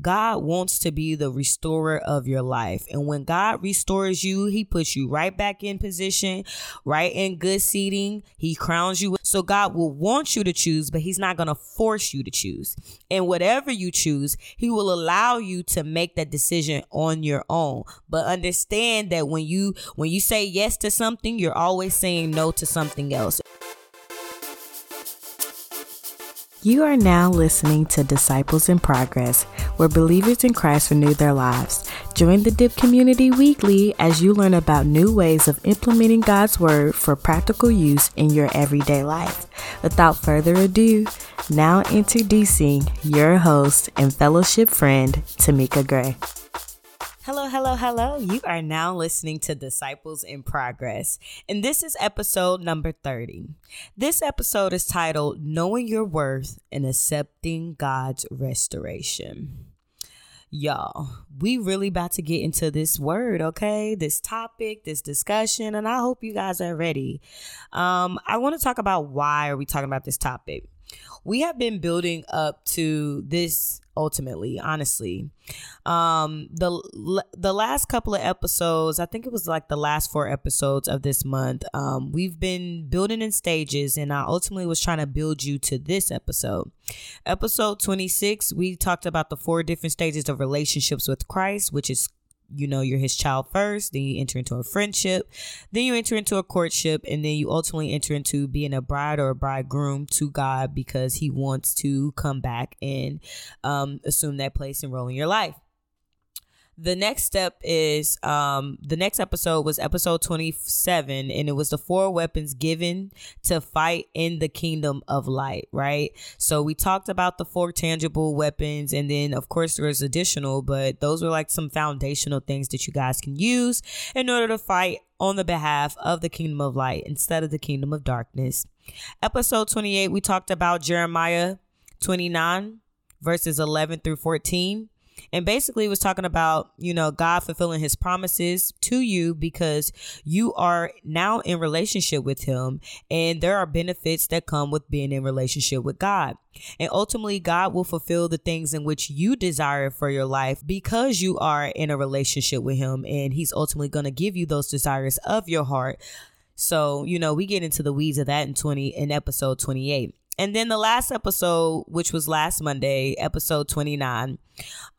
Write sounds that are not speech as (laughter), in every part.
God wants to be the restorer of your life. And when God restores you, he puts you right back in position, right in good seating. He crowns you. So God will want you to choose, but he's not going to force you to choose. And whatever you choose, he will allow you to make that decision on your own. But understand that when you when you say yes to something, you're always saying no to something else. You are now listening to Disciples in Progress, where believers in Christ renew their lives. Join the DIP community weekly as you learn about new ways of implementing God's Word for practical use in your everyday life. Without further ado, now introducing your host and fellowship friend, Tomeikia Gray. Hello, hello, hello. You are now listening to Disciples in Progress, and this is episode number 30. This episode is titled Knowing Your Worth and Accepting God's Restoration. Y'all, we really about to get into this word, okay? This topic, this discussion, and I hope you guys are ready. Um, I want to talk about why are we talking about this topic. We have been building up to this ultimately honestly. Um the the last couple of episodes i think it was like the last four episodes of this month um we've been building in stages and i ultimately was trying to build you to this episode. Episode 26 we talked about the four different stages of relationships with christ which is you know you're his child first then you enter into a friendship then you enter into a courtship and then you ultimately enter into being a bride or a bridegroom to god because he wants to come back and um, assume that place and role in your life the next step is um the next episode was episode 27 and it was the four weapons given to fight in the kingdom of light right? So we talked about the four tangible weapons and then of course there's additional but those were like some foundational things that you guys can use in order to fight on the behalf of the kingdom of light instead of the kingdom of darkness. Episode 28 we talked about jeremiah 29 verses 11 through 14 and basically was talking about you know god fulfilling his promises to you because you are now in relationship with him and there are benefits that come with being in relationship with god. And ultimately god will fulfill the things in which you desire for your life because you are in a relationship with him and he's ultimately going to give you those desires of your heart. So you know we get into the weeds of that in 20 in episode 28 and then the last episode, which was last Monday, episode 29,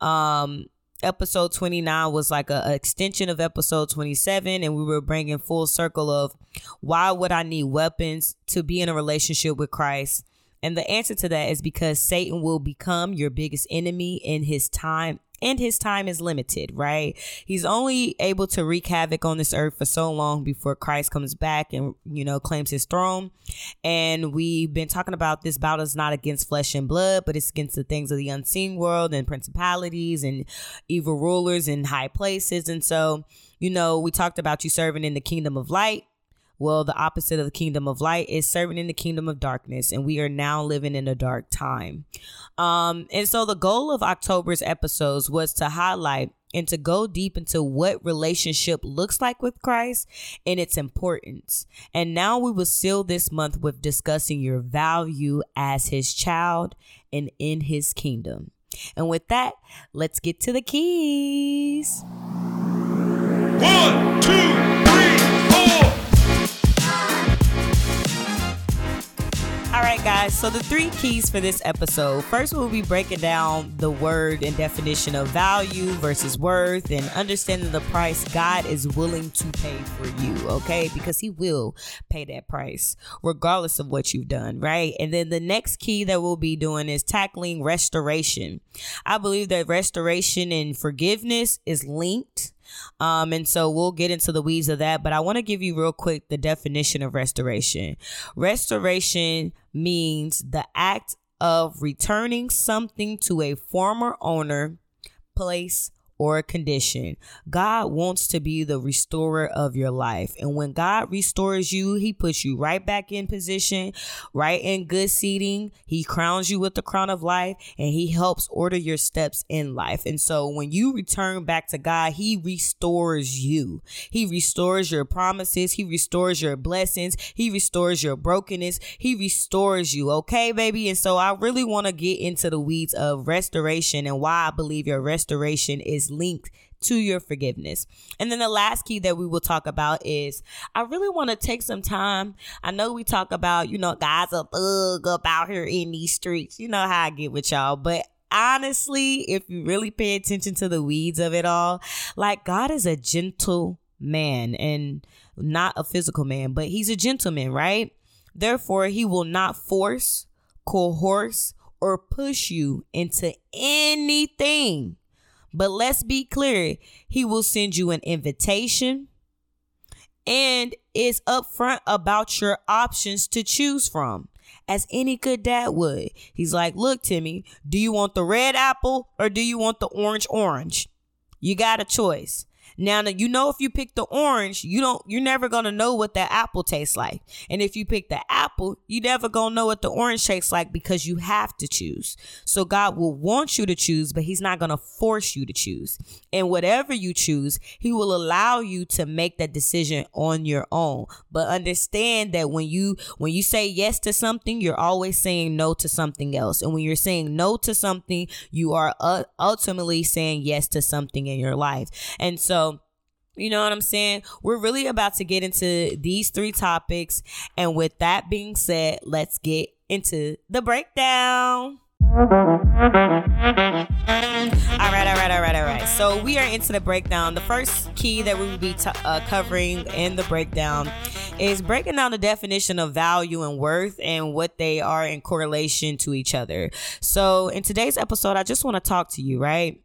um, episode 29 was like a, a, extension of episode 27 and we were bringing full circle of why would i need weapons to be in a relationship with christ? And the answer to that is because satan will become your biggest enemy in his time and his time is limited, right? He's only able to wreak havoc on this earth for so long before Christ comes back and, you know, claims his throne. And we've been talking about this battle is not against flesh and blood, but it's against the things of the unseen world and principalities and evil rulers in high places. And so, you know, we talked about you serving in the kingdom of light well, the opposite of the kingdom of light is serving in the kingdom of darkness, and we are now living in a dark time. Um, and so the goal of October's episodes was to highlight and to go deep into what relationship looks like with Christ and its importance. And now we will seal this month with discussing your value as his child and in his kingdom. And with that, let's get to the keys. One, two, All right, guys. So, the three keys for this episode first, we'll be breaking down the word and definition of value versus worth and understanding the price God is willing to pay for you, okay? Because He will pay that price regardless of what you've done, right? And then the next key that we'll be doing is tackling restoration. I believe that restoration and forgiveness is linked. Um, and so we'll get into the weeds of that, but I want to give you real quick the definition of restoration. Restoration means the act of returning something to a former owner, place, or a condition. God wants to be the restorer of your life. And when God restores you, he puts you right back in position, right in good seating. He crowns you with the crown of life and he helps order your steps in life. And so when you return back to God, he restores you. He restores your promises. He restores your blessings. He restores your brokenness. He restores you. Okay, baby. And so I really want to get into the weeds of restoration and why I believe your restoration is linked to your forgiveness. And then the last key that we will talk about is I really want to take some time. I know we talk about, you know, guys a thug up out here in these streets. You know how I get with y'all, but honestly, if you really pay attention to the weeds of it all, like God is a gentle man and not a physical man, but he's a gentleman, right? Therefore, he will not force, coerce, or push you into anything but let's be clear, he will send you an invitation and is upfront about your options to choose from. As any good dad would. He's like, Look, Timmy, do you want the red apple or do you want the orange orange? You got a choice. Now you know if you pick the orange, you don't you're never gonna know what that apple tastes like. And if you pick the apple, you never gonna know what the orange tastes like because you have to choose. So God will want you to choose, but He's not gonna force you to choose. And whatever you choose, He will allow you to make that decision on your own. But understand that when you when you say yes to something, you're always saying no to something else. And when you're saying no to something, you are uh, ultimately saying yes to something in your life. And so you know what I'm saying? We're really about to get into these three topics. And with that being said, let's get into the breakdown. All right, all right, all right, all right. So we are into the breakdown. The first key that we will be t- uh, covering in the breakdown is breaking down the definition of value and worth and what they are in correlation to each other. So in today's episode, I just want to talk to you, right?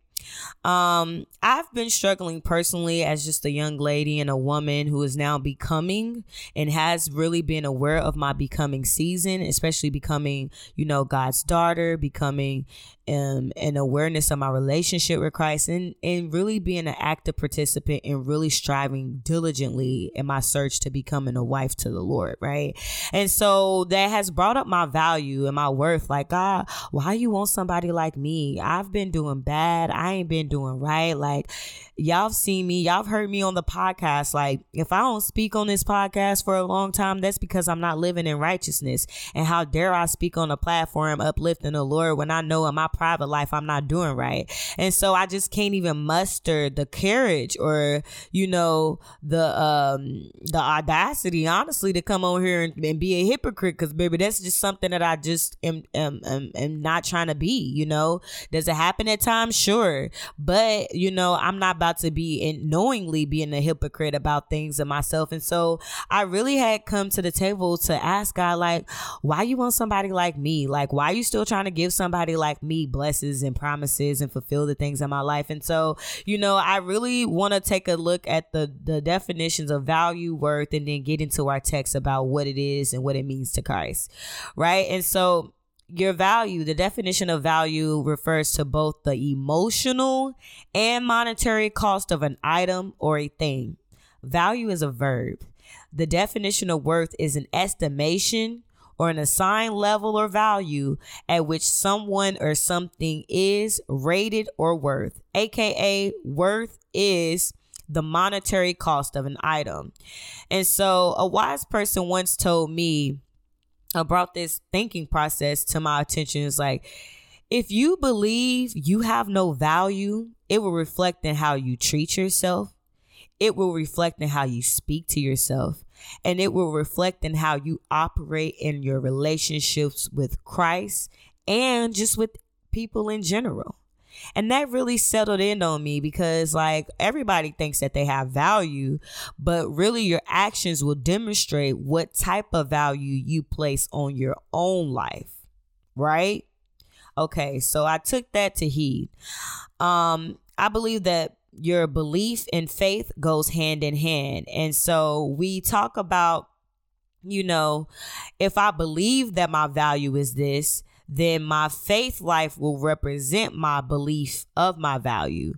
Um, I've been struggling personally as just a young lady and a woman who is now becoming and has really been aware of my becoming season, especially becoming, you know, God's daughter, becoming um, an awareness of my relationship with Christ and, and really being an active participant and really striving diligently in my search to becoming a wife to the Lord, right? And so that has brought up my value and my worth. Like, God, why you want somebody like me? I've been doing bad. I ain't been doing right. Like, y'all have seen me, y'all have heard me on the podcast. Like, if I don't speak on this podcast for a long time, that's because I'm not living in righteousness. And how dare I speak on a platform uplifting the Lord when I know in my private life I'm not doing right. And so I just can't even muster the courage or, you know, the um the audacity, honestly, to come on here and, and be a hypocrite. Cause baby, that's just something that I just am, am, am, am not trying to be, you know. Does it happen at times? Sure. But, you know, I'm not about about to be in knowingly being a hypocrite about things of myself. And so I really had come to the table to ask God, like, why you want somebody like me? Like, why are you still trying to give somebody like me blessings and promises and fulfill the things in my life? And so, you know, I really want to take a look at the the definitions of value, worth, and then get into our text about what it is and what it means to Christ. Right. And so your value, the definition of value refers to both the emotional and monetary cost of an item or a thing. Value is a verb. The definition of worth is an estimation or an assigned level or value at which someone or something is rated or worth, aka worth is the monetary cost of an item. And so a wise person once told me about this thinking process to my attention. Is like if you believe you have no value it will reflect in how you treat yourself. It will reflect in how you speak to yourself and it will reflect in how you operate in your relationships with Christ and just with people in general and that really settled in on me because, like, everybody thinks that they have value, but really your actions will demonstrate what type of value you place on your own life, right? Okay, so I took that to heed. Um, I believe that your belief and faith goes hand in hand. And so we talk about, you know, if I believe that my value is this, then my faith life will represent my belief of my value.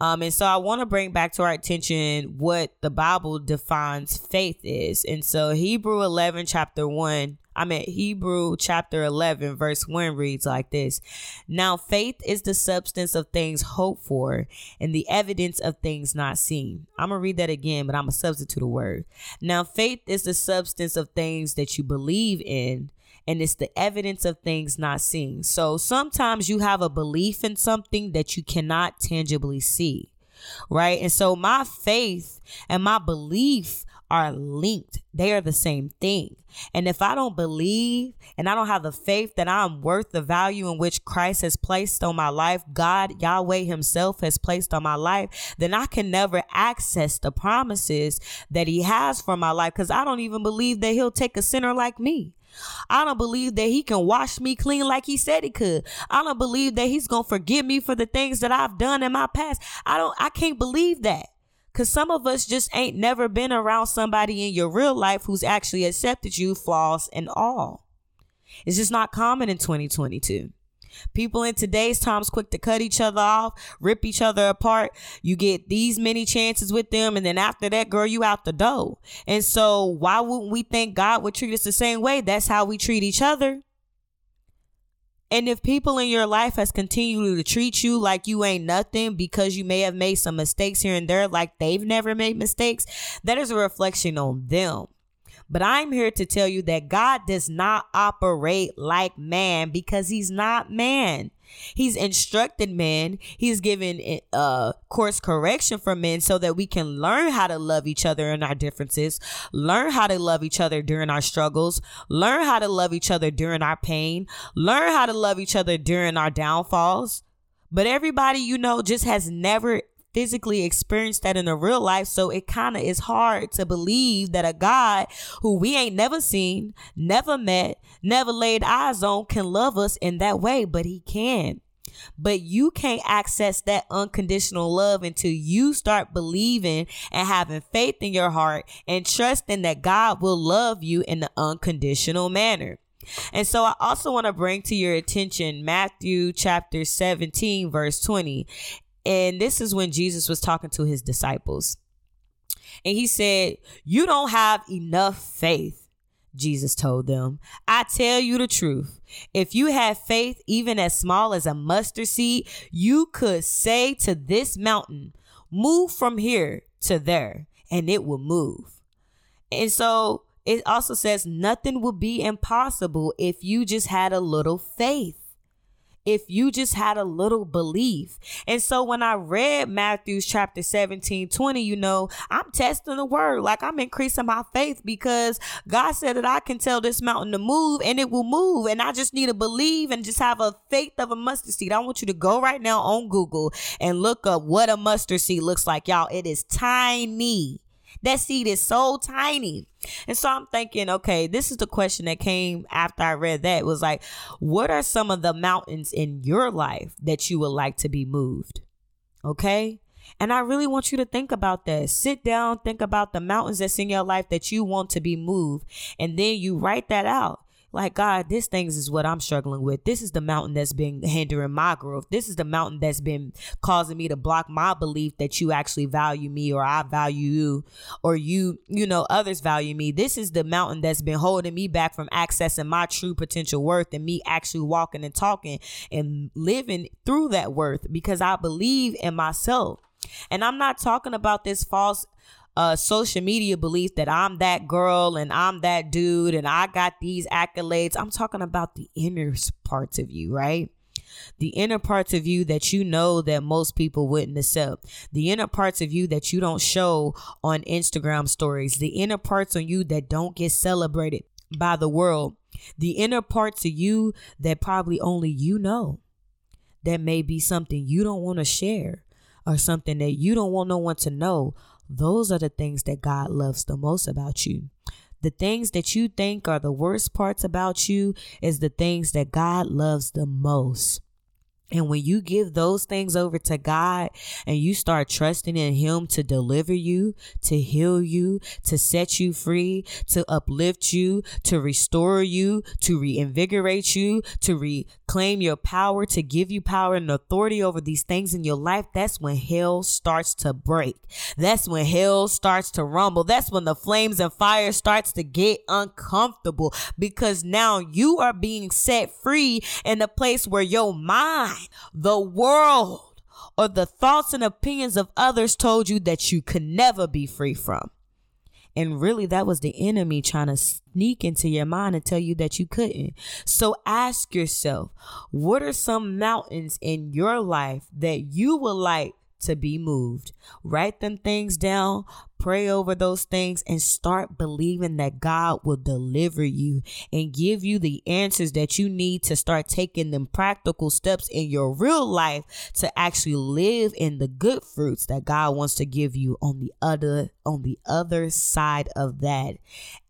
Um, and so I want to bring back to our attention what the Bible defines faith is. And so Hebrew 11, chapter 1, I'm at Hebrew chapter 11, verse 1 reads like this Now faith is the substance of things hoped for and the evidence of things not seen. I'm going to read that again, but I'm going to substitute a word. Now faith is the substance of things that you believe in and it's the evidence of things not seen. So sometimes you have a belief in something that you cannot tangibly see, right? And so my faith and my belief are linked. They are the same thing. And if I don't believe and I don't have the faith that I'm worth the value in which Christ has placed on my life, God, Yahweh Himself has placed on my life, then I can never access the promises that He has for my life because I don't even believe that He'll take a sinner like me. I don't believe that he can wash me clean like he said he could. I don't believe that he's going to forgive me for the things that I've done in my past. I don't I can't believe that. Cause some of us just ain't never been around somebody in your real life who's actually accepted you, flaws and all. It's just not common in 2022. People in today's times quick to cut each other off, rip each other apart. You get these many chances with them, and then after that, girl, you out the door. And so, why wouldn't we think God would treat us the same way? That's how we treat each other. And if people in your life has continued to treat you like you ain't nothing because you may have made some mistakes here and there, like they've never made mistakes, that is a reflection on them. But I'm here to tell you that God does not operate like man because he's not man. He's instructed men. He's given uh course correction for men so that we can learn how to love each other in our differences, learn how to love each other during our struggles, learn how to love each other during our pain, learn how to love each other during our downfalls. But everybody you know just has never physically experienced that in a real life. So it kind of is hard to believe that a God who we ain't never seen, never met, never laid eyes on can love us in that way, but he can. But you can't access that unconditional love until you start believing and having faith in your heart and trusting that God will love you in the unconditional manner. And so I also want to bring to your attention Matthew chapter 17, verse 20. And this is when Jesus was talking to his disciples. And he said, You don't have enough faith. Jesus told them, I tell you the truth. If you have faith, even as small as a mustard seed, you could say to this mountain, Move from here to there, and it will move. And so it also says, Nothing will be impossible if you just had a little faith if you just had a little belief. And so when I read Matthew's chapter 17, 20, you know, I'm testing the word. Like I'm increasing my faith because God said that I can tell this mountain to move and it will move. And I just need to believe and just have a faith of a mustard seed. I want you to go right now on Google and look up what a mustard seed looks like. Y'all, it is tiny. That seed is so tiny. And so I'm thinking, okay, this is the question that came after I read that. Was like, what are some of the mountains in your life that you would like to be moved? Okay. And I really want you to think about that. Sit down, think about the mountains that's in your life that you want to be moved, and then you write that out like God, this things is what I'm struggling with. This is the mountain that's been hindering my growth. This is the mountain that's been causing me to block my belief that you actually value me or I value you or you, you know, others value me. This is the mountain that's been holding me back from accessing my true potential worth and me actually walking and talking and living through that worth because I believe in myself. And I'm not talking about this false uh, social media belief that I'm that girl and I'm that dude and I got these accolades. I'm talking about the inner parts of you, right? The inner parts of you that you know that most people wouldn't accept. The inner parts of you that you don't show on Instagram stories. The inner parts of you that don't get celebrated by the world. The inner parts of you that probably only you know. That may be something you don't want to share or something that you don't want no one to know those are the things that God loves the most about you. The things that you think are the worst parts about you is the things that God loves the most. And when you give those things over to God and you start trusting in Him to deliver you, to heal you, to set you free, to uplift you, to restore you, to reinvigorate you, to reclaim your power, to give you power and authority over these things in your life, that's when hell starts to break. That's when hell starts to rumble. That's when the flames and fire starts to get uncomfortable because now you are being set free in a place where your mind the world, or the thoughts and opinions of others told you that you could never be free from. And really, that was the enemy trying to sneak into your mind and tell you that you couldn't. So ask yourself, what are some mountains in your life that you would like to be moved. Write them things down, pray over those things, and start believing that God will deliver you and give you the answers that you need to start taking them practical steps in your real life to actually live in the good fruits that God wants to give you on the other on the other side of that.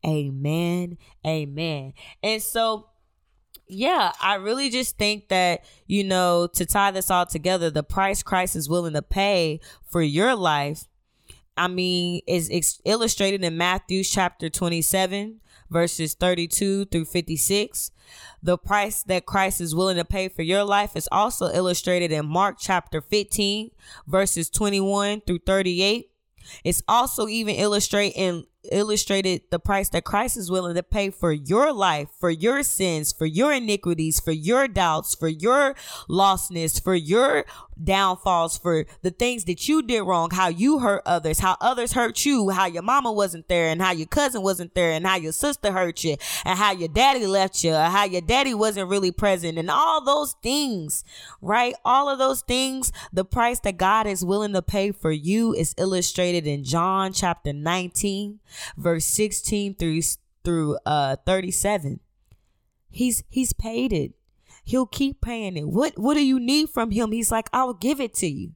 Amen. Amen. And so yeah, I really just think that, you know, to tie this all together, the price Christ is willing to pay for your life, I mean, is illustrated in Matthew chapter 27, verses 32 through 56. The price that Christ is willing to pay for your life is also illustrated in Mark chapter 15, verses 21 through 38. It's also even illustrated in illustrated the price that Christ is willing to pay for your life, for your sins, for your iniquities, for your doubts, for your lostness, for your downfalls, for the things that you did wrong, how you hurt others, how others hurt you, how your mama wasn't there, and how your cousin wasn't there, and how your sister hurt you, and how your daddy left you, how your daddy wasn't really present, and all those things, right? All of those things, the price that God is willing to pay for you is illustrated in John chapter 19, verse 16 through through uh 37. He's he's paid it. He'll keep paying it. What what do you need from him? He's like, I'll give it to you.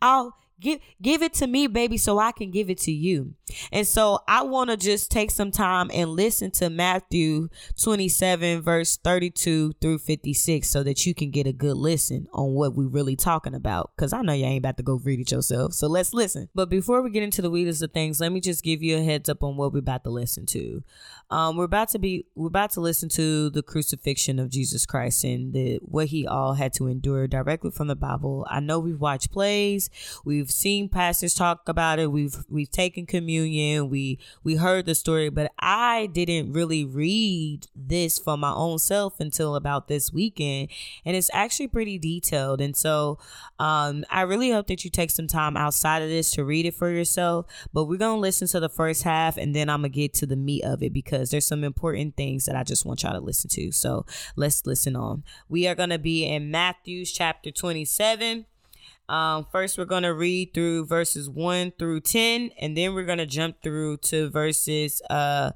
I'll give give it to me baby so i can give it to you. And so i want to just take some time and listen to matthew 27 verse 32 through 56 so that you can get a good listen on what we're really talking about. Because i know you ain't about to go read it yourself so let's listen. But before we get into the weeds of things let me just give you a heads up on what we're about to listen to um, we're about to be we're about to listen to the crucifixion of Jesus Christ and the what he all had to endure directly from the Bible. I know we've watched plays, we've seen pastors talk about it, we've we've taken communion, we we heard the story, but I didn't really read this for my own self until about this weekend, and it's actually pretty detailed. And so, um, I really hope that you take some time outside of this to read it for yourself. But we're gonna listen to the first half, and then I'm gonna get to the meat of it because because there's some important things that I just want y'all to listen to. So let's listen on. We are going to be in Matthew's chapter 27. Um, first, we're going to read through verses 1 through 10, and then we're going to jump through to verses uh,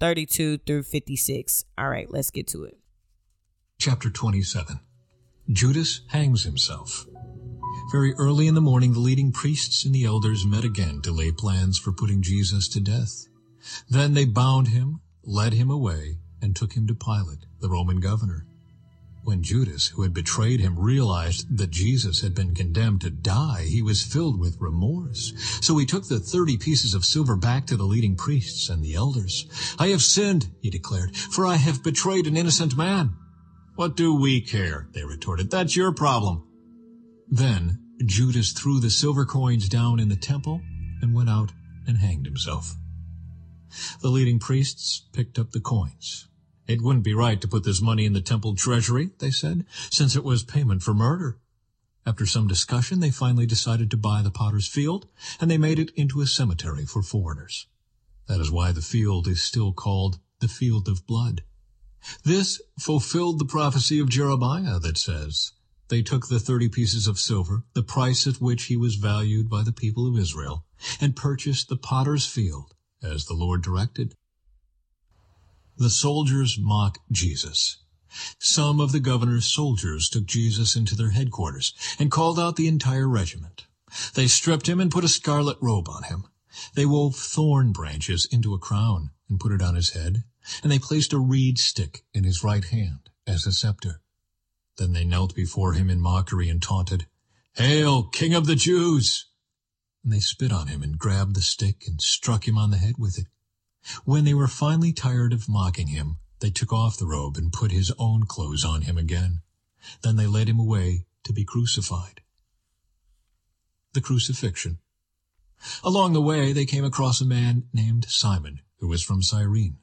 32 through 56. All right, let's get to it. Chapter 27 Judas hangs himself. Very early in the morning, the leading priests and the elders met again to lay plans for putting Jesus to death. Then they bound him, led him away, and took him to Pilate, the Roman governor. When Judas, who had betrayed him, realized that Jesus had been condemned to die, he was filled with remorse. So he took the thirty pieces of silver back to the leading priests and the elders. I have sinned, he declared, for I have betrayed an innocent man. What do we care? They retorted. That's your problem. Then Judas threw the silver coins down in the temple and went out and hanged himself. The leading priests picked up the coins. It wouldn't be right to put this money in the temple treasury, they said, since it was payment for murder. After some discussion, they finally decided to buy the potter's field, and they made it into a cemetery for foreigners. That is why the field is still called the field of blood. This fulfilled the prophecy of Jeremiah that says, They took the thirty pieces of silver, the price at which he was valued by the people of Israel, and purchased the potter's field as the Lord directed. The soldiers mock Jesus. Some of the governor's soldiers took Jesus into their headquarters and called out the entire regiment. They stripped him and put a scarlet robe on him. They wove thorn branches into a crown and put it on his head, and they placed a reed stick in his right hand as a scepter. Then they knelt before him in mockery and taunted, Hail, King of the Jews! And they spit on him and grabbed the stick and struck him on the head with it. When they were finally tired of mocking him, they took off the robe and put his own clothes on him again. Then they led him away to be crucified. The crucifixion. Along the way, they came across a man named Simon, who was from Cyrene,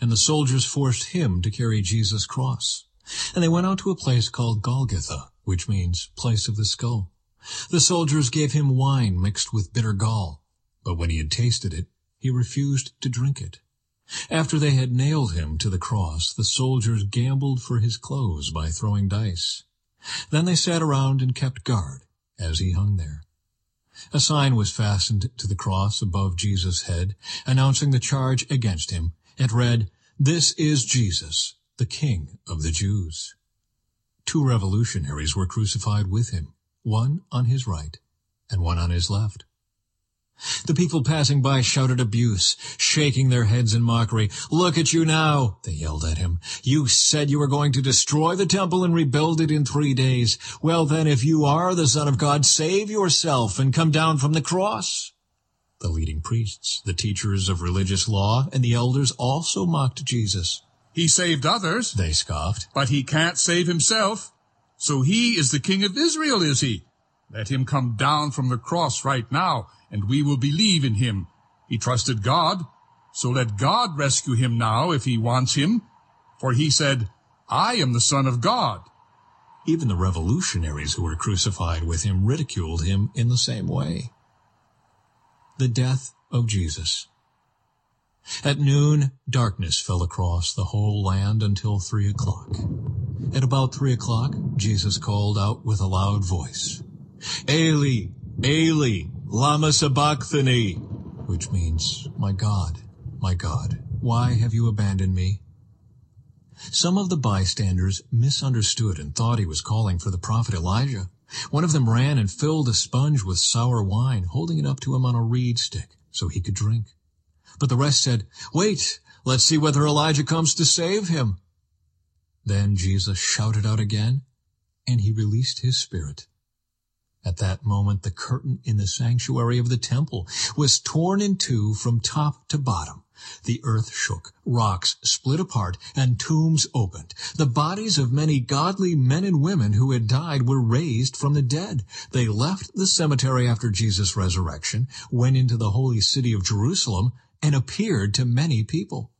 and the soldiers forced him to carry Jesus' cross. And they went out to a place called Golgotha, which means place of the skull. The soldiers gave him wine mixed with bitter gall, but when he had tasted it, he refused to drink it. After they had nailed him to the cross, the soldiers gambled for his clothes by throwing dice. Then they sat around and kept guard as he hung there. A sign was fastened to the cross above Jesus' head, announcing the charge against him. It read, This is Jesus, the King of the Jews. Two revolutionaries were crucified with him, one on his right and one on his left. The people passing by shouted abuse, shaking their heads in mockery. Look at you now, they yelled at him. You said you were going to destroy the temple and rebuild it in three days. Well then, if you are the Son of God, save yourself and come down from the cross. The leading priests, the teachers of religious law, and the elders also mocked Jesus. He saved others, they scoffed, but he can't save himself. So he is the king of Israel, is he? Let him come down from the cross right now and we will believe in him. He trusted God, so let God rescue him now if he wants him. For he said, I am the Son of God. Even the revolutionaries who were crucified with him ridiculed him in the same way. The death of Jesus. At noon, darkness fell across the whole land until three o'clock. At about three o'clock, Jesus called out with a loud voice, Eli, Eli, Lama Sabachthani, which means, My God, my God, why have you abandoned me? Some of the bystanders misunderstood and thought he was calling for the prophet Elijah. One of them ran and filled a sponge with sour wine, holding it up to him on a reed stick so he could drink. But the rest said, Wait, let's see whether Elijah comes to save him. Then Jesus shouted out again, and he released his spirit. At that moment, the curtain in the sanctuary of the temple was torn in two from top to bottom. The earth shook, rocks split apart, and tombs opened. The bodies of many godly men and women who had died were raised from the dead. They left the cemetery after Jesus' resurrection, went into the holy city of Jerusalem, and appeared to many people.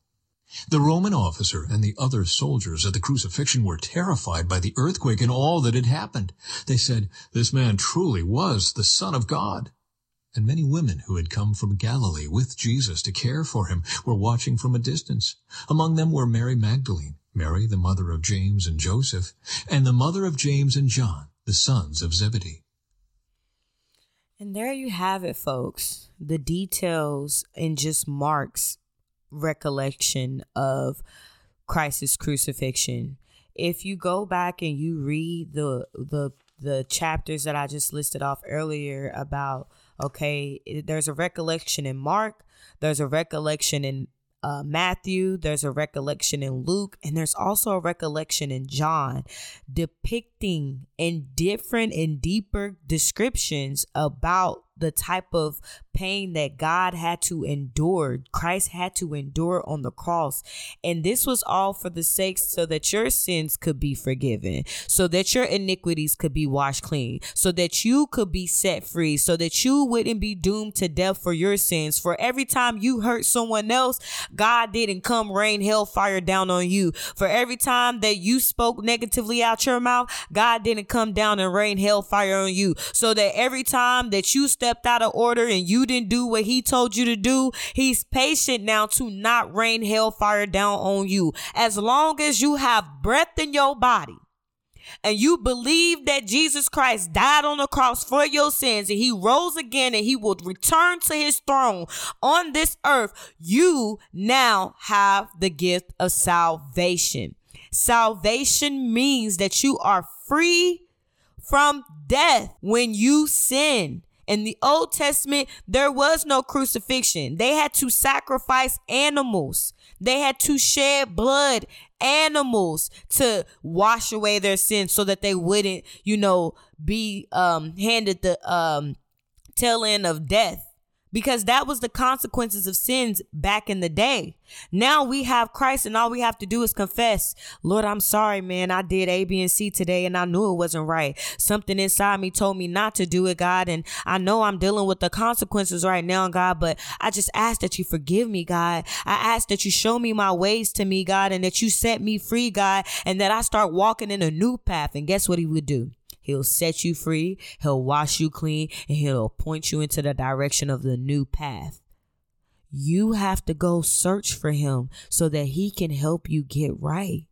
The Roman officer and the other soldiers at the crucifixion were terrified by the earthquake and all that had happened. They said, This man truly was the Son of God. And many women who had come from Galilee with Jesus to care for him were watching from a distance. Among them were Mary Magdalene, Mary the mother of James and Joseph, and the mother of James and John, the sons of Zebedee. And there you have it, folks. The details in just Mark's recollection of Christ's crucifixion. If you go back and you read the the the chapters that I just listed off earlier about okay, there's a recollection in Mark, there's a recollection in uh, Matthew, there's a recollection in Luke, and there's also a recollection in John depicting in different and deeper descriptions about the type of pain that God had to endure, Christ had to endure on the cross. And this was all for the sake so that your sins could be forgiven, so that your iniquities could be washed clean, so that you could be set free, so that you wouldn't be doomed to death for your sins. For every time you hurt someone else, God didn't come rain hellfire down on you. For every time that you spoke negatively out your mouth, God didn't come down and rain hellfire on you. So that every time that you stepped out of order and you didn't do what he told you to do, he's patient now to not rain hellfire down on you. As long as you have breath in your body, and you believe that Jesus Christ died on the cross for your sins and he rose again and he will return to his throne on this earth, you now have the gift of salvation. Salvation means that you are free from death when you sin In the Old Testament, there was no crucifixion. They had to sacrifice animals. They had to shed blood, animals to wash away their sins so that they wouldn't, you know, be um handed the um tail end of death because that was the consequences of sins back in the day. Now we have Christ and all we have to do is confess, Lord, I'm sorry, man. I did A, B, and C today and I knew it wasn't right. Something inside me told me not to do it, God. And I know I'm dealing with the consequences right now, God, but I just ask that you forgive me, God. I ask that you show me my ways to me, God, and that you set me free, God, and that I start walking in a new path. And guess what he would do? He'll set you free, he'll wash you clean, and he'll point you into the direction of the new path. You have to go search for him so that he can help you get right.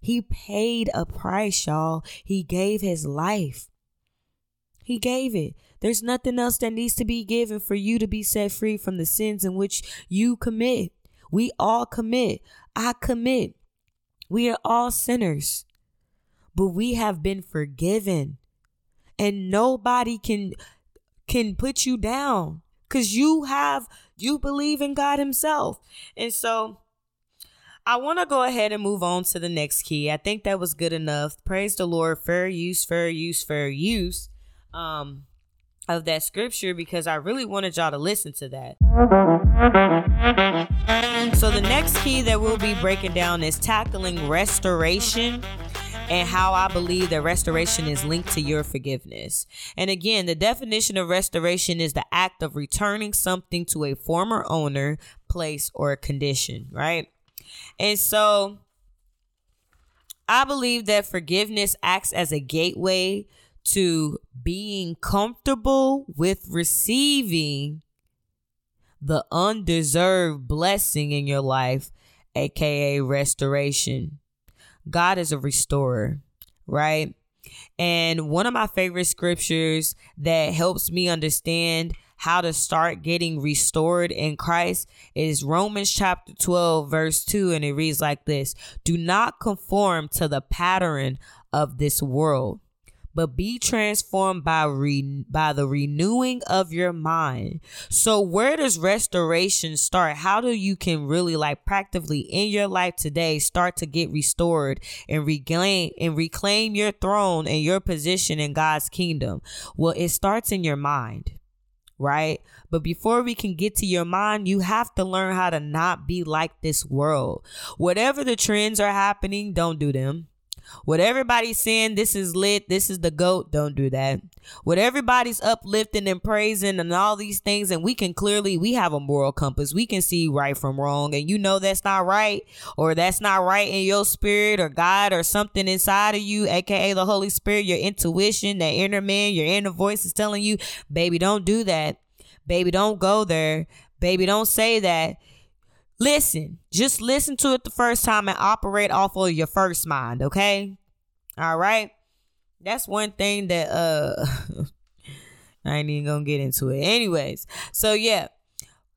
He paid a price, y'all. He gave his life. He gave it. There's nothing else that needs to be given for you to be set free from the sins in which you commit. We all commit. I commit. We are all sinners but we have been forgiven. And nobody can can put you down cuz you have you believe in God himself. And so I want to go ahead and move on to the next key. I think that was good enough. Praise the Lord. Fair use, fair use, fair use. Um of that scripture because I really wanted y'all to listen to that. So, the next key that we'll be breaking down is tackling restoration and how I believe that restoration is linked to your forgiveness. And again, the definition of restoration is the act of returning something to a former owner, place, or condition, right? And so I believe that forgiveness acts as a gateway to being comfortable with receiving the undeserved blessing in your life, aka restoration. God is a restorer, right? And one of my favorite scriptures that helps me understand how to start getting restored in Christ is Romans chapter 12, verse 2. And it reads like this Do not conform to the pattern of this world but be transformed by re- by the renewing of your mind. So where does restoration start? How do you can really like practically in your life today start to get restored and regain and reclaim your throne and your position in God's kingdom? Well, it starts in your mind right? But before we can get to your mind, you have to learn how to not be like this world. Whatever the trends are happening, don't do them. What everybody's saying, this is lit, this is the goat, don't do that. What everybody's uplifting and praising and all these things, and we can clearly, we have a moral compass. We can see right from wrong, and you know that's not right, or that's not right in your spirit, or God, or something inside of you, aka the Holy Spirit, your intuition, that inner man, your inner voice is telling you, baby, don't do that. Baby, don't go there. Baby, don't say that Listen, just listen to it the first time and operate off of your first mind, okay? All right? That's one thing that uh (laughs) I ain't even gonna get into it. Anyways, so yeah,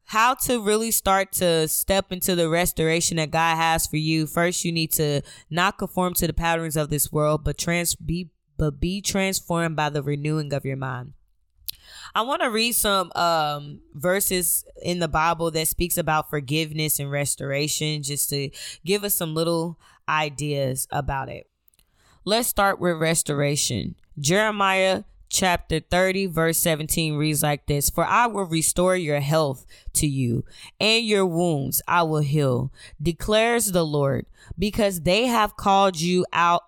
how to really start to step into the restoration that God has for you. First, you need to not conform to the patterns of this world, but trans be but be transformed by the renewing of your mind. I want to read some um, verses in the Bible that speaks about forgiveness and restoration just to give us some little ideas about it. Let's start with restoration. Jeremiah chapter 30 verse 17 reads like this for i will restore your health to you and your wounds i will heal declares the lord because they have called you out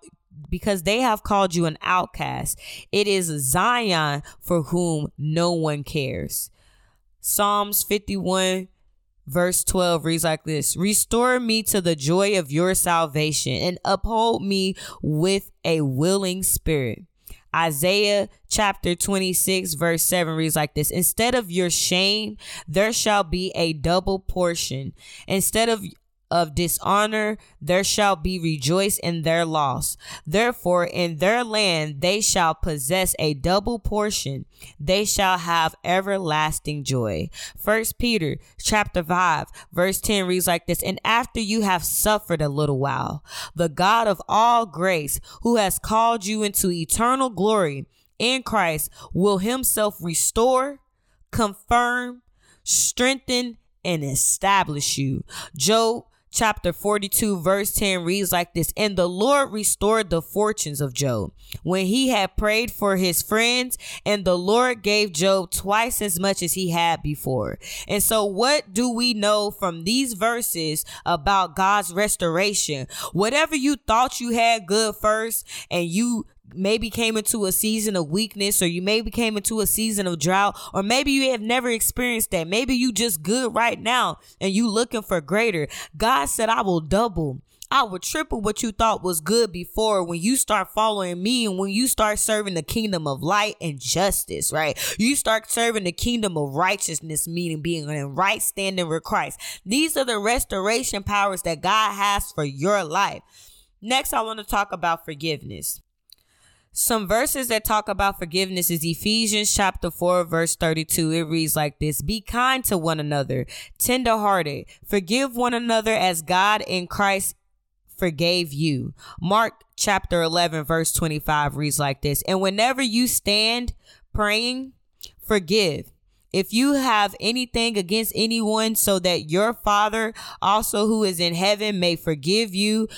because they have called you an outcast. It is Zion for whom no one cares. Psalms 51 verse 12 reads like this Restore me to the joy of your salvation and uphold me with a willing spirit. Isaiah chapter 26 verse 7 reads like this Instead of your shame, there shall be a double portion. Instead of of dishonor, there shall be rejoice in their loss. Therefore, in their land they shall possess a double portion. They shall have everlasting joy. First Peter chapter 5 verse 10 reads like this, And after you have suffered a little while, the God of all grace, who has called you into eternal glory, in Christ will himself restore, confirm, strengthen, and establish you. Job chapter 42 verse 10 reads like this and the lord restored the fortunes of job when he had prayed for his friends and the lord gave job twice as much as he had before. And so what do we know from these verses about god's restoration? Whatever you thought you had good first and you maybe came into a season of weakness or you maybe came into a season of drought or maybe you have never experienced that maybe you just good right now and you looking for greater god said i will double I will triple what you thought was good before when you start following me and when you start serving the kingdom of light and justice, right? You start serving the kingdom of righteousness, meaning being in right standing with Christ. These are the restoration powers that God has for your life. Next, I want to talk about forgiveness. Some verses that talk about forgiveness is Ephesians chapter 4 verse 32. It reads like this. Be kind to one another, tenderhearted, forgive one another as God in Christ forgave you. Mark chapter 11 verse 25 reads like this. And whenever you stand praying, forgive if you have anything against anyone so that your father also who is in heaven may forgive you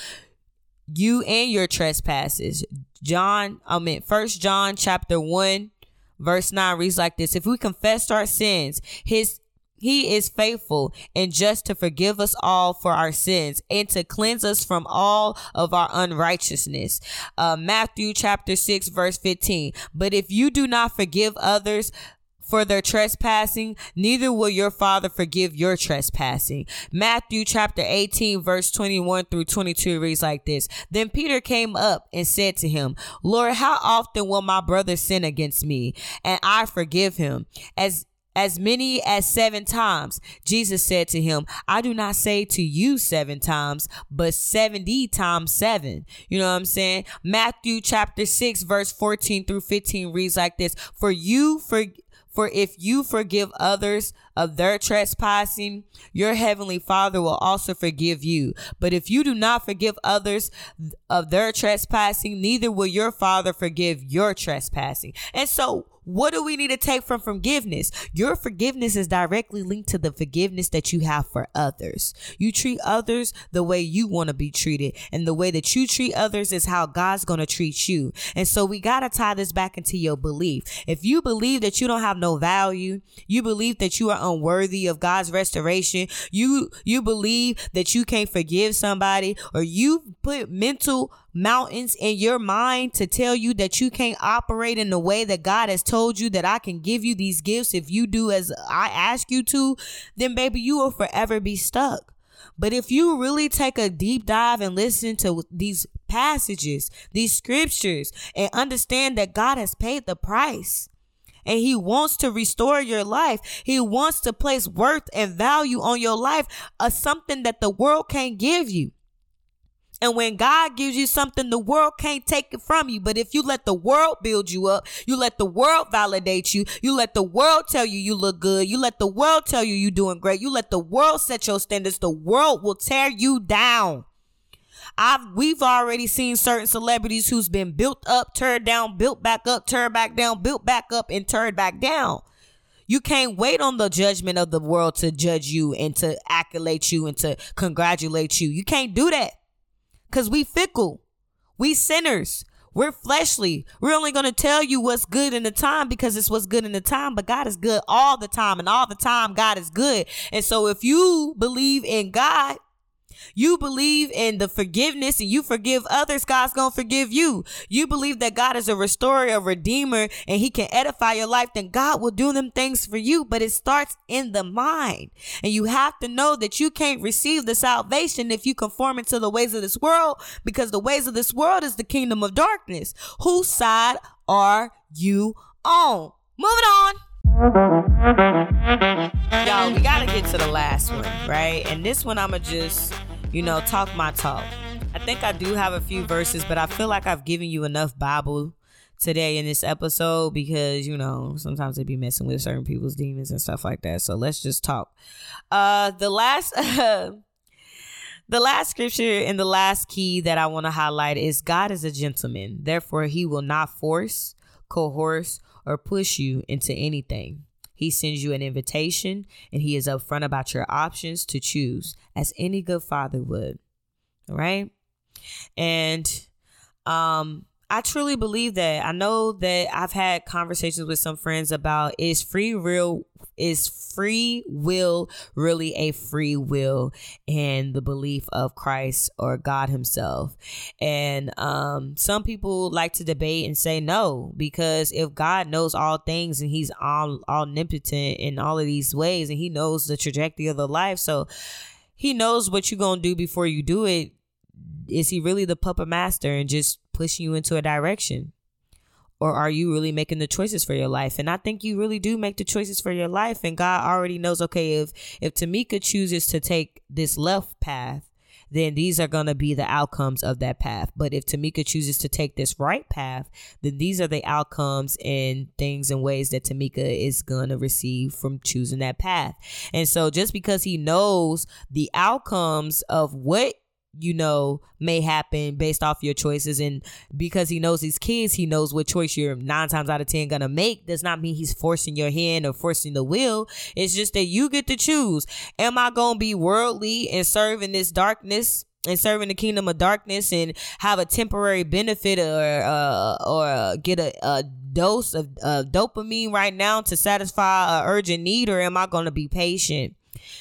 you and your trespasses. John, I mean, First John chapter one, verse nine reads like this: If we confess our sins, His he is faithful and just to forgive us all for our sins and to cleanse us from all of our unrighteousness. Uh, Matthew chapter 6, verse 15. But if you do not forgive others, for their trespassing, neither will your father forgive your trespassing. Matthew chapter 18 verse 21 through 22 reads like this. Then Peter came up and said to him, Lord, how often will my brother sin against me and I forgive him? As as many as seven times. Jesus said to him, I do not say to you seven times, but 70 times seven. You know what I'm saying? Matthew chapter 6, verse 14 through 15 reads like this For you for for if you forgive others of their trespassing, your heavenly Father will also forgive you. But if you do not forgive others of their trespassing, neither will your Father forgive your trespassing. And so, what do we need to take from forgiveness? Your forgiveness is directly linked to the forgiveness that you have for others. You treat others the way you want to be treated, and the way that you treat others is how God's going to treat you. And so we got to tie this back into your belief. If you believe that you don't have no value, you believe that you are unworthy of God's restoration, you you believe that you can't forgive somebody or you put mental mountains in your mind to tell you that you can't operate in the way that God has told you that I can give you these gifts if you do as I ask you to, then baby, you will forever be stuck. But if you really take a deep dive and listen to these passages, these scriptures, and understand that God has paid the price, and he wants to restore your life. He wants to place worth and value on your life, a something that the world can't give you. And when God gives you something, the world can't take it from you. But if you let the world build you up, you let the world validate you, you let the world tell you you look good, you let the world tell you you're doing great, you let the world set your standards, the world will tear you down. I've we've already seen certain celebrities who's been built up, turned down, built back up, turned back down, built back up, and turned back down. You can't wait on the judgment of the world to judge you and to accolade you and to congratulate you. You can't do that. Cause we fickle. We sinners. We're fleshly. We're only going to tell you what's good in the time because it's what's good in the time, but God is good all the time and all the time God is good. And so if you believe in God, you believe in the forgiveness and you forgive others, God's to forgive you. You believe that God is a restorer, a redeemer, and he can edify your life, then God will do them things for you. But it starts in the mind. And you have to know that you can't receive the salvation if you conform into the ways of this world because the ways of this world is the kingdom of darkness. Whose side are you on? Moving on. Y'all, we gotta get to the last one, right? And this one I'ma just you know, talk my talk. I think I do have a few verses, but I feel like I've given you enough Bible today in this episode because you know sometimes they be messing with certain people's demons and stuff like that. So let's just talk. Uh, the last. Uh, (laughs) the last scripture and the last key that I want to highlight is God is a gentleman. Therefore, he will not force, coerce, or push you into anything. He sends you an invitation and he is upfront about your options to choose, as any good father would. All right. And um, I truly believe that. I know that I've had conversations with some friends about is free real is free will really a free will and the belief of Christ or God himself. And um some people like to debate and say no because if God knows all things and he's all omnipotent in all of these ways and he knows the trajectory of the life so he knows what you're going to do before you do it is he really the puppet master and just pushing you into a direction? Or are you really making the choices for your life? And I think you really do make the choices for your life. And God already knows, okay, if if Tomeikia chooses to take this left path, then these are going to be the outcomes of that path. But if Tomeikia chooses to take this right path, then these are the outcomes and things and ways that Tomeikia is going to receive from choosing that path. And so just because he knows the outcomes of what you know may happen based off your choices. And because he knows his kids he knows what choice you're nine times out of ten gonna make. Does not mean he's forcing your hand or forcing the will. It's just that you get to choose. Am i gonna be worldly and serve in this darkness and serving the kingdom of darkness and have a temporary benefit or uh, or get a, a dose of uh, dopamine right now to satisfy an urgent need? Or am i gonna be patient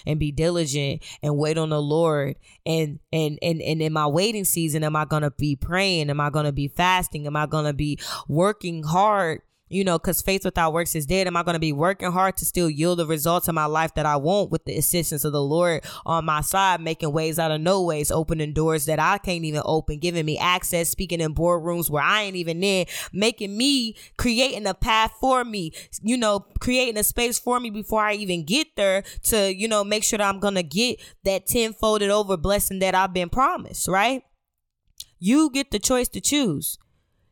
and be diligent and wait on the Lord. And and and and in my waiting season, am I gonna be praying? Am I gonna be fasting? Am I gonna be working hard? You know, because faith without works is dead. Am I going to be working hard to still yield the results of my life that I want with the assistance of the Lord on my side, making ways out of no ways, opening doors that I can't even open, giving me access, speaking in boardrooms where I ain't even in, making me, creating a path for me, you know, creating a space for me before I even get there to, you know, make sure that I'm going to get that tenfolded over blessing that I've been promised, right? You get the choice to choose.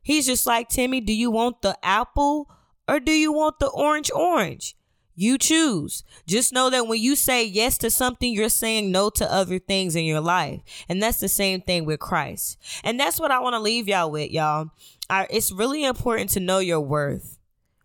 He's just like, Timmy, do you want the apple or do you want the orange orange? You choose. Just know that when you say yes to something, you're saying no to other things in your life. And that's the same thing with Christ. And that's what I want to leave y'all with, y'all. I, it's really important to know your worth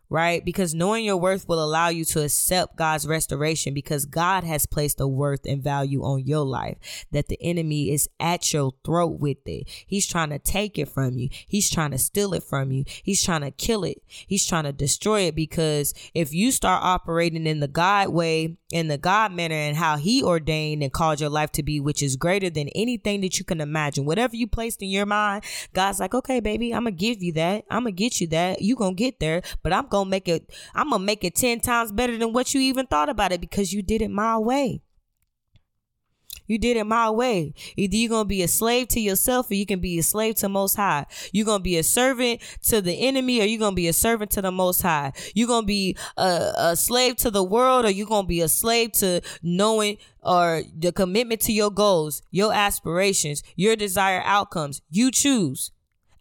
right? Because knowing your worth will allow you to accept God's restoration because God has placed a worth and value on your life that the enemy is at your throat with it. He's trying to take it from you. He's trying to steal it from you. He's trying to kill it. He's trying to destroy it because if you start operating in the God way, in the God manner and how he ordained and called your life to be, which is greater than anything that you can imagine. Whatever you placed in your mind, God's like, okay, baby, I'm to give you that. I'm to get you that. you to get there, but I'm to make it, I'm to make it 10 times better than what you even thought about it because you did it my way. You did it my way. Either you're gonna be a slave to yourself or you can be a slave to most high. You're gonna be a servant to the enemy or you're gonna be a servant to the most high. You're gonna be a, a slave to the world or you're gonna be a slave to knowing or the commitment to your goals, your aspirations, your desired outcomes. You choose.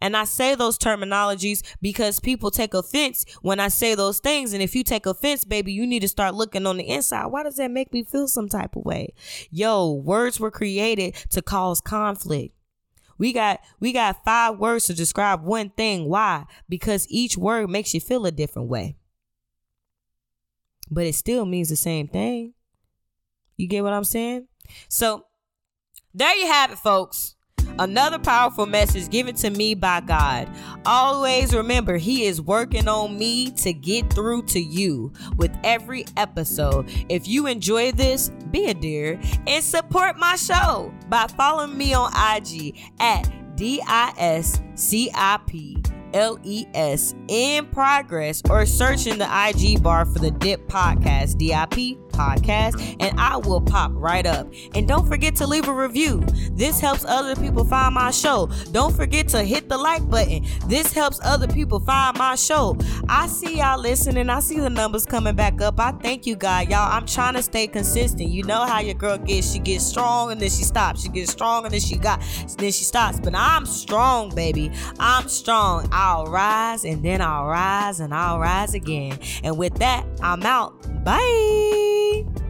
And I say those terminologies because people take offense when I say those things. And if you take offense, baby, you need to start looking on the inside. Why does that make me feel some type of way? Yo, words were created to cause conflict. We got we got five words to describe one thing. Why? Because each word makes you feel a different way. But it still means the same thing. You get what I'm saying? So there you have it, folks. Another powerful message given to me by God. Always remember, He is working on me to get through to you with every episode. If you enjoy this, be a dear and support my show by following me on IG at D I S C I P L E S in progress or search in the IG bar for the Dip Podcast, DIP Podcast, and I will pop right up. And don't forget to leave a review. This helps other people find my show. Don't forget to hit the like button. This helps other people find my show. I see y'all listening. I see the numbers coming back up. I thank you, God. Y'all, I'm trying to stay consistent. You know how your girl gets. She gets strong and then she stops. She gets strong and then she got then she stops. But I'm strong, baby. I'm strong. I'll rise and then I'll rise and I'll rise again. And with that, I'm out. Bye. Bye.